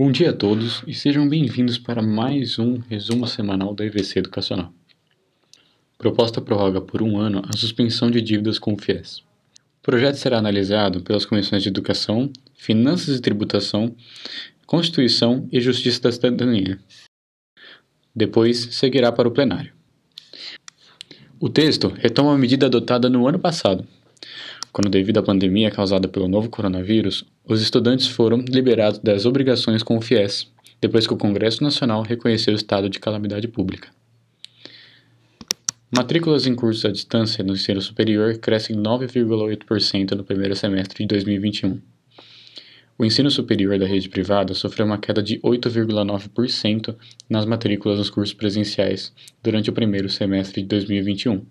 Bom dia a todos e sejam bem-vindos para mais um resumo semanal da EVC Educacional. Proposta prorroga por um ano a suspensão de dívidas com o FIES. O projeto será analisado pelas comissões de Educação, Finanças e Tributação, Constituição e Justiça da Cidadania. Depois seguirá para o plenário. O texto retoma a medida adotada no ano passado, quando, devido à pandemia causada pelo novo coronavírus, os estudantes foram liberados das obrigações com o FIES, depois que o Congresso Nacional reconheceu o estado de calamidade pública. Matrículas em cursos à distância no ensino superior crescem 9,8% no primeiro semestre de 2021. O ensino superior da rede privada sofreu uma queda de 8,9% nas matrículas nos cursos presenciais durante o primeiro semestre de 2021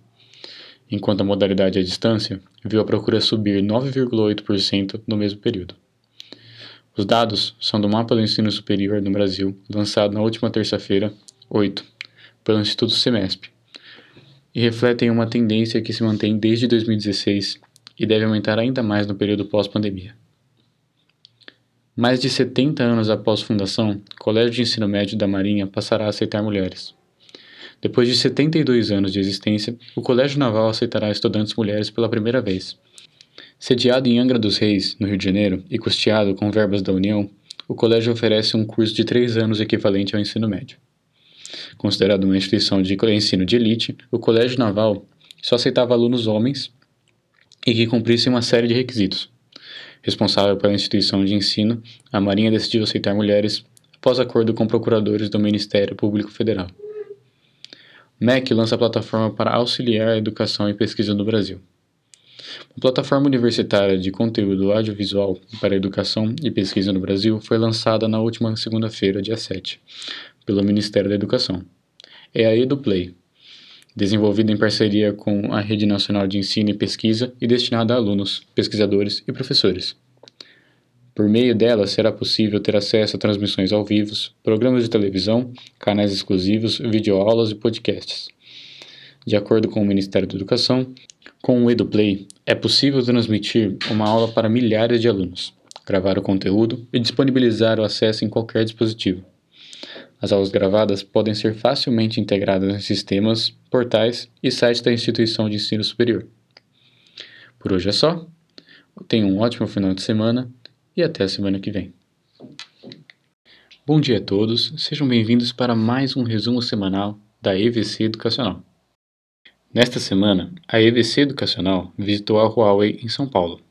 enquanto a modalidade à distância viu a procura subir 9,8% no mesmo período. Os dados são do Mapa do Ensino Superior no Brasil, lançado na última terça-feira, 8, pelo Instituto Semesp, e refletem uma tendência que se mantém desde 2016 e deve aumentar ainda mais no período pós-pandemia. Mais de 70 anos após fundação, o Colégio de Ensino Médio da Marinha passará a aceitar mulheres. Depois de 72 anos de existência, o Colégio Naval aceitará estudantes mulheres pela primeira vez. Sediado em Angra dos Reis, no Rio de Janeiro, e custeado com verbas da União, o colégio oferece um curso de três anos equivalente ao ensino médio. Considerado uma instituição de ensino de elite, o Colégio Naval só aceitava alunos homens e que cumprissem uma série de requisitos. Responsável pela instituição de ensino, a Marinha decidiu aceitar mulheres após acordo com procuradores do Ministério Público Federal. MEC lança plataforma para auxiliar a educação e pesquisa no Brasil. A plataforma universitária de conteúdo audiovisual para educação e pesquisa no Brasil foi lançada na última segunda-feira, dia 7, pelo Ministério da Educação. É a EduPlay, desenvolvida em parceria com a Rede Nacional de Ensino e Pesquisa e destinada a alunos, pesquisadores e professores. Por meio dela, será possível ter acesso a transmissões ao vivo, programas de televisão, canais exclusivos, videoaulas e podcasts. De acordo com o Ministério da Educação, com o EduPlay, é possível transmitir uma aula para milhares de alunos, gravar o conteúdo e disponibilizar o acesso em qualquer dispositivo. As aulas gravadas podem ser facilmente integradas em sistemas, portais e sites da instituição de ensino superior. Por hoje é só. Tenha um ótimo final de semana e até a semana que vem. Bom dia a todos, sejam bem-vindos para mais um resumo semanal da EVC Educacional. Nesta semana, a EVC Educacional visitou a Huawei em São Paulo.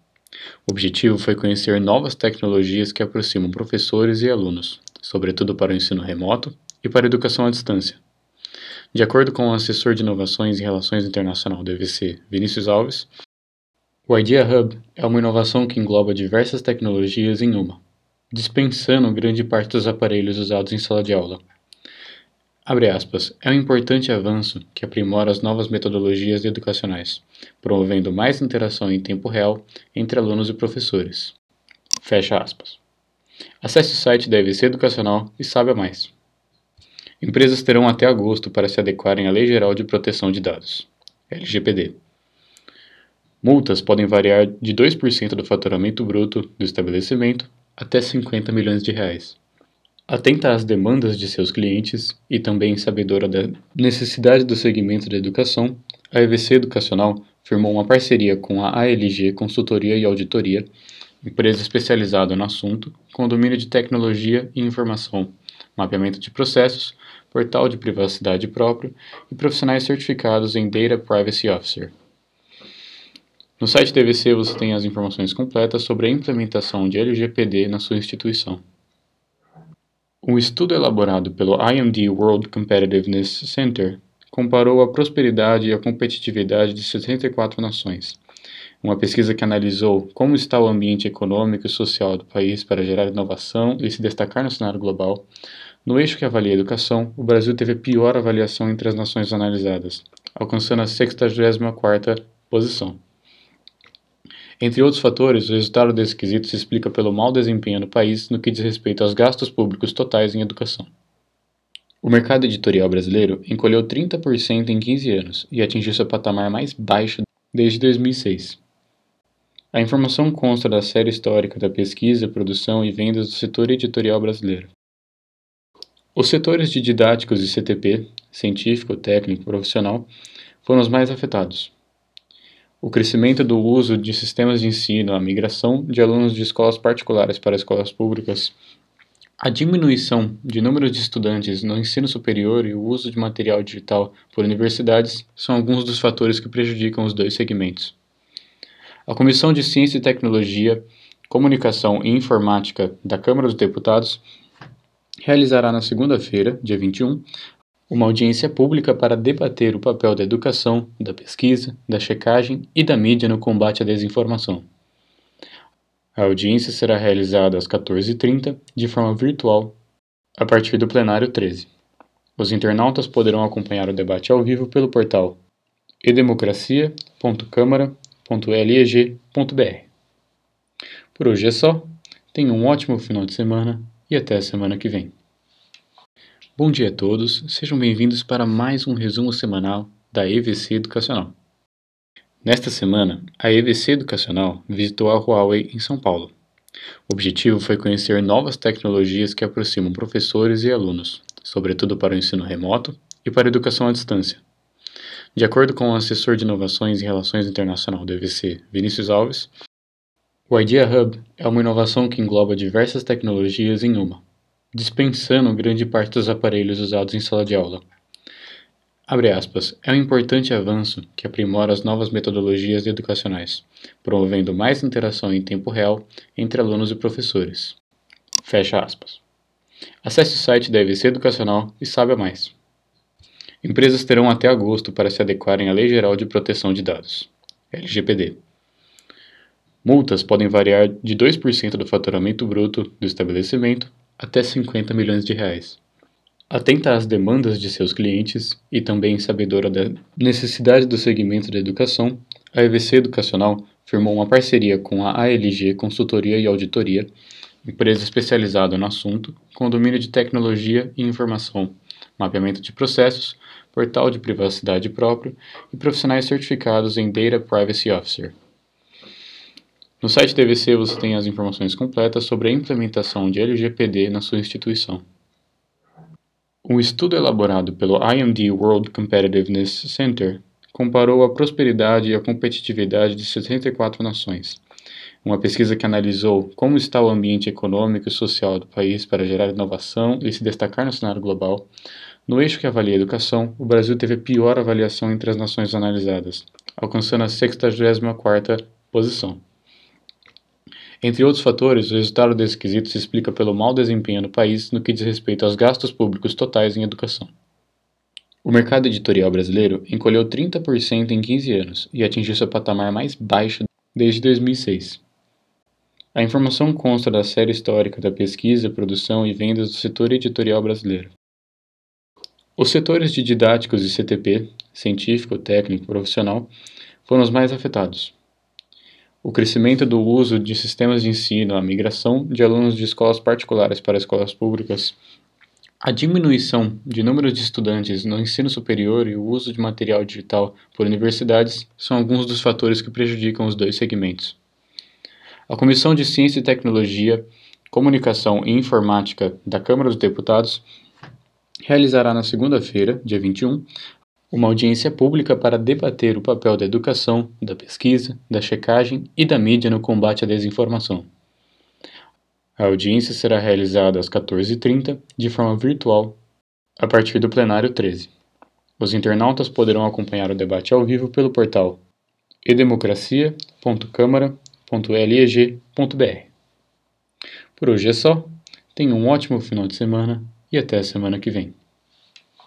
O objetivo foi conhecer novas tecnologias que aproximam professores e alunos, sobretudo para o ensino remoto e para a educação à distância. De acordo com o assessor de inovações e relações internacional do EVC, Vinícius Alves, o Idea Hub é uma inovação que engloba diversas tecnologias em uma, dispensando grande parte dos aparelhos usados em sala de aula. Abre aspas, é um importante avanço que aprimora as novas metodologias educacionais, promovendo mais interação em tempo real entre alunos e professores. Fecha aspas. Acesse o site da EVC Educacional e saiba mais. Empresas terão até agosto para se adequarem à Lei Geral de Proteção de Dados, LGPD Multas podem variar de 2% do faturamento bruto do estabelecimento até 50 milhões de reais. Atenta às demandas de seus clientes e também sabedora da necessidade do segmento da educação, a EVC Educacional firmou uma parceria com a ALG Consultoria e Auditoria, empresa especializada no assunto, com domínio de tecnologia e informação, mapeamento de processos, portal de privacidade próprio e profissionais certificados em Data Privacy Officer. No site da você tem as informações completas sobre a implementação de LGPD na sua instituição. Um estudo elaborado pelo IMD World Competitiveness Center comparou a prosperidade e a competitividade de 64 nações. Uma pesquisa que analisou como está o ambiente econômico e social do país para gerar inovação e se destacar no cenário global. No eixo que avalia a educação, o Brasil teve a pior avaliação entre as nações analisadas, alcançando a 64ª posição. Entre outros fatores, o resultado desse quesito se explica pelo mau desempenho no país no que diz respeito aos gastos públicos totais em educação. O mercado editorial brasileiro encolheu 30% em 15 anos e atingiu seu patamar mais baixo desde 2006. A informação consta da série histórica da pesquisa, produção e vendas do setor editorial brasileiro. Os setores de didáticos e CTP, científico, técnico, profissional, foram os mais afetados. O crescimento do uso de sistemas de ensino, a migração de alunos de escolas particulares para escolas públicas, a diminuição de número de estudantes no ensino superior e o uso de material digital por universidades são alguns dos fatores que prejudicam os dois segmentos. A Comissão de Ciência e Tecnologia, Comunicação e Informática da Câmara dos Deputados realizará na segunda-feira, dia 21, uma audiência pública para debater o papel da educação, da pesquisa, da checagem e da mídia no combate à desinformação. A audiência será realizada às 14h30, de forma virtual, a partir do plenário 13. Os internautas poderão acompanhar o debate ao vivo pelo portal edemocracia.câmara.com www.leg.br. Por hoje é só. Tenha um ótimo final de semana e até a semana que vem. Bom dia a todos, sejam bem-vindos para mais um resumo semanal da EVC Educacional. Nesta semana, a EVC Educacional visitou a Huawei em São Paulo. O objetivo foi conhecer novas tecnologias que aproximam professores e alunos, sobretudo para o ensino remoto e para a educação à distância. De acordo com o assessor de inovações e relações internacional do EVC, Vinícius Alves, o Idea Hub é uma inovação que engloba diversas tecnologias em uma, dispensando grande parte dos aparelhos usados em sala de aula. Aspas, é um importante avanço que aprimora as novas metodologias educacionais, promovendo mais interação em tempo real entre alunos e professores. Fecha aspas. Acesse o site da EVC Educacional e saiba mais. Empresas terão até agosto para se adequarem à Lei Geral de Proteção de Dados, LGPD. Multas podem variar de 2% do faturamento bruto do estabelecimento até 50 milhões de reais. Atenta às demandas de seus clientes e também sabedora da necessidade do segmento da educação, a EVC Educacional firmou uma parceria com a ALG Consultoria e Auditoria, empresa especializada no assunto, com domínio de tecnologia e informação, mapeamento de processos, portal de privacidade próprio e profissionais certificados em Data Privacy Officer. No site da EVC você tem as informações completas sobre a implementação de LGPD na sua instituição. Um estudo elaborado pelo IMD World Competitiveness Center comparou a prosperidade e a competitividade de 64 nações. Uma pesquisa que analisou como está o ambiente econômico e social do país para gerar inovação e se destacar no cenário global, no eixo que avalia a educação, o Brasil teve a pior avaliação entre as nações analisadas, alcançando a 64ª posição. Entre outros fatores, o resultado desse quesito se explica pelo mau desempenho do país no que diz respeito aos gastos públicos totais em educação. O mercado editorial brasileiro encolheu 30% em 15 anos e atingiu seu patamar mais baixo desde 2006. A informação consta da série histórica da pesquisa, produção e vendas do setor editorial brasileiro. Os setores de didáticos e CTP, científico, técnico, profissional, foram os mais afetados. O crescimento do uso de sistemas de ensino, a migração de alunos de escolas particulares para escolas públicas, a diminuição de número de estudantes no ensino superior e o uso de material digital por universidades são alguns dos fatores que prejudicam os dois segmentos. A Comissão de Ciência e Tecnologia, Comunicação e Informática da Câmara dos Deputados realizará na segunda-feira, dia 21, uma audiência pública para debater o papel da educação, da pesquisa, da checagem e da mídia no combate à desinformação. A audiência será realizada às 14h30, de forma virtual, a partir do plenário 13. Os internautas poderão acompanhar o debate ao vivo pelo portal edemocracia.câmara.leg.br. Por hoje é só. Tenha um ótimo final de semana e até a semana que vem.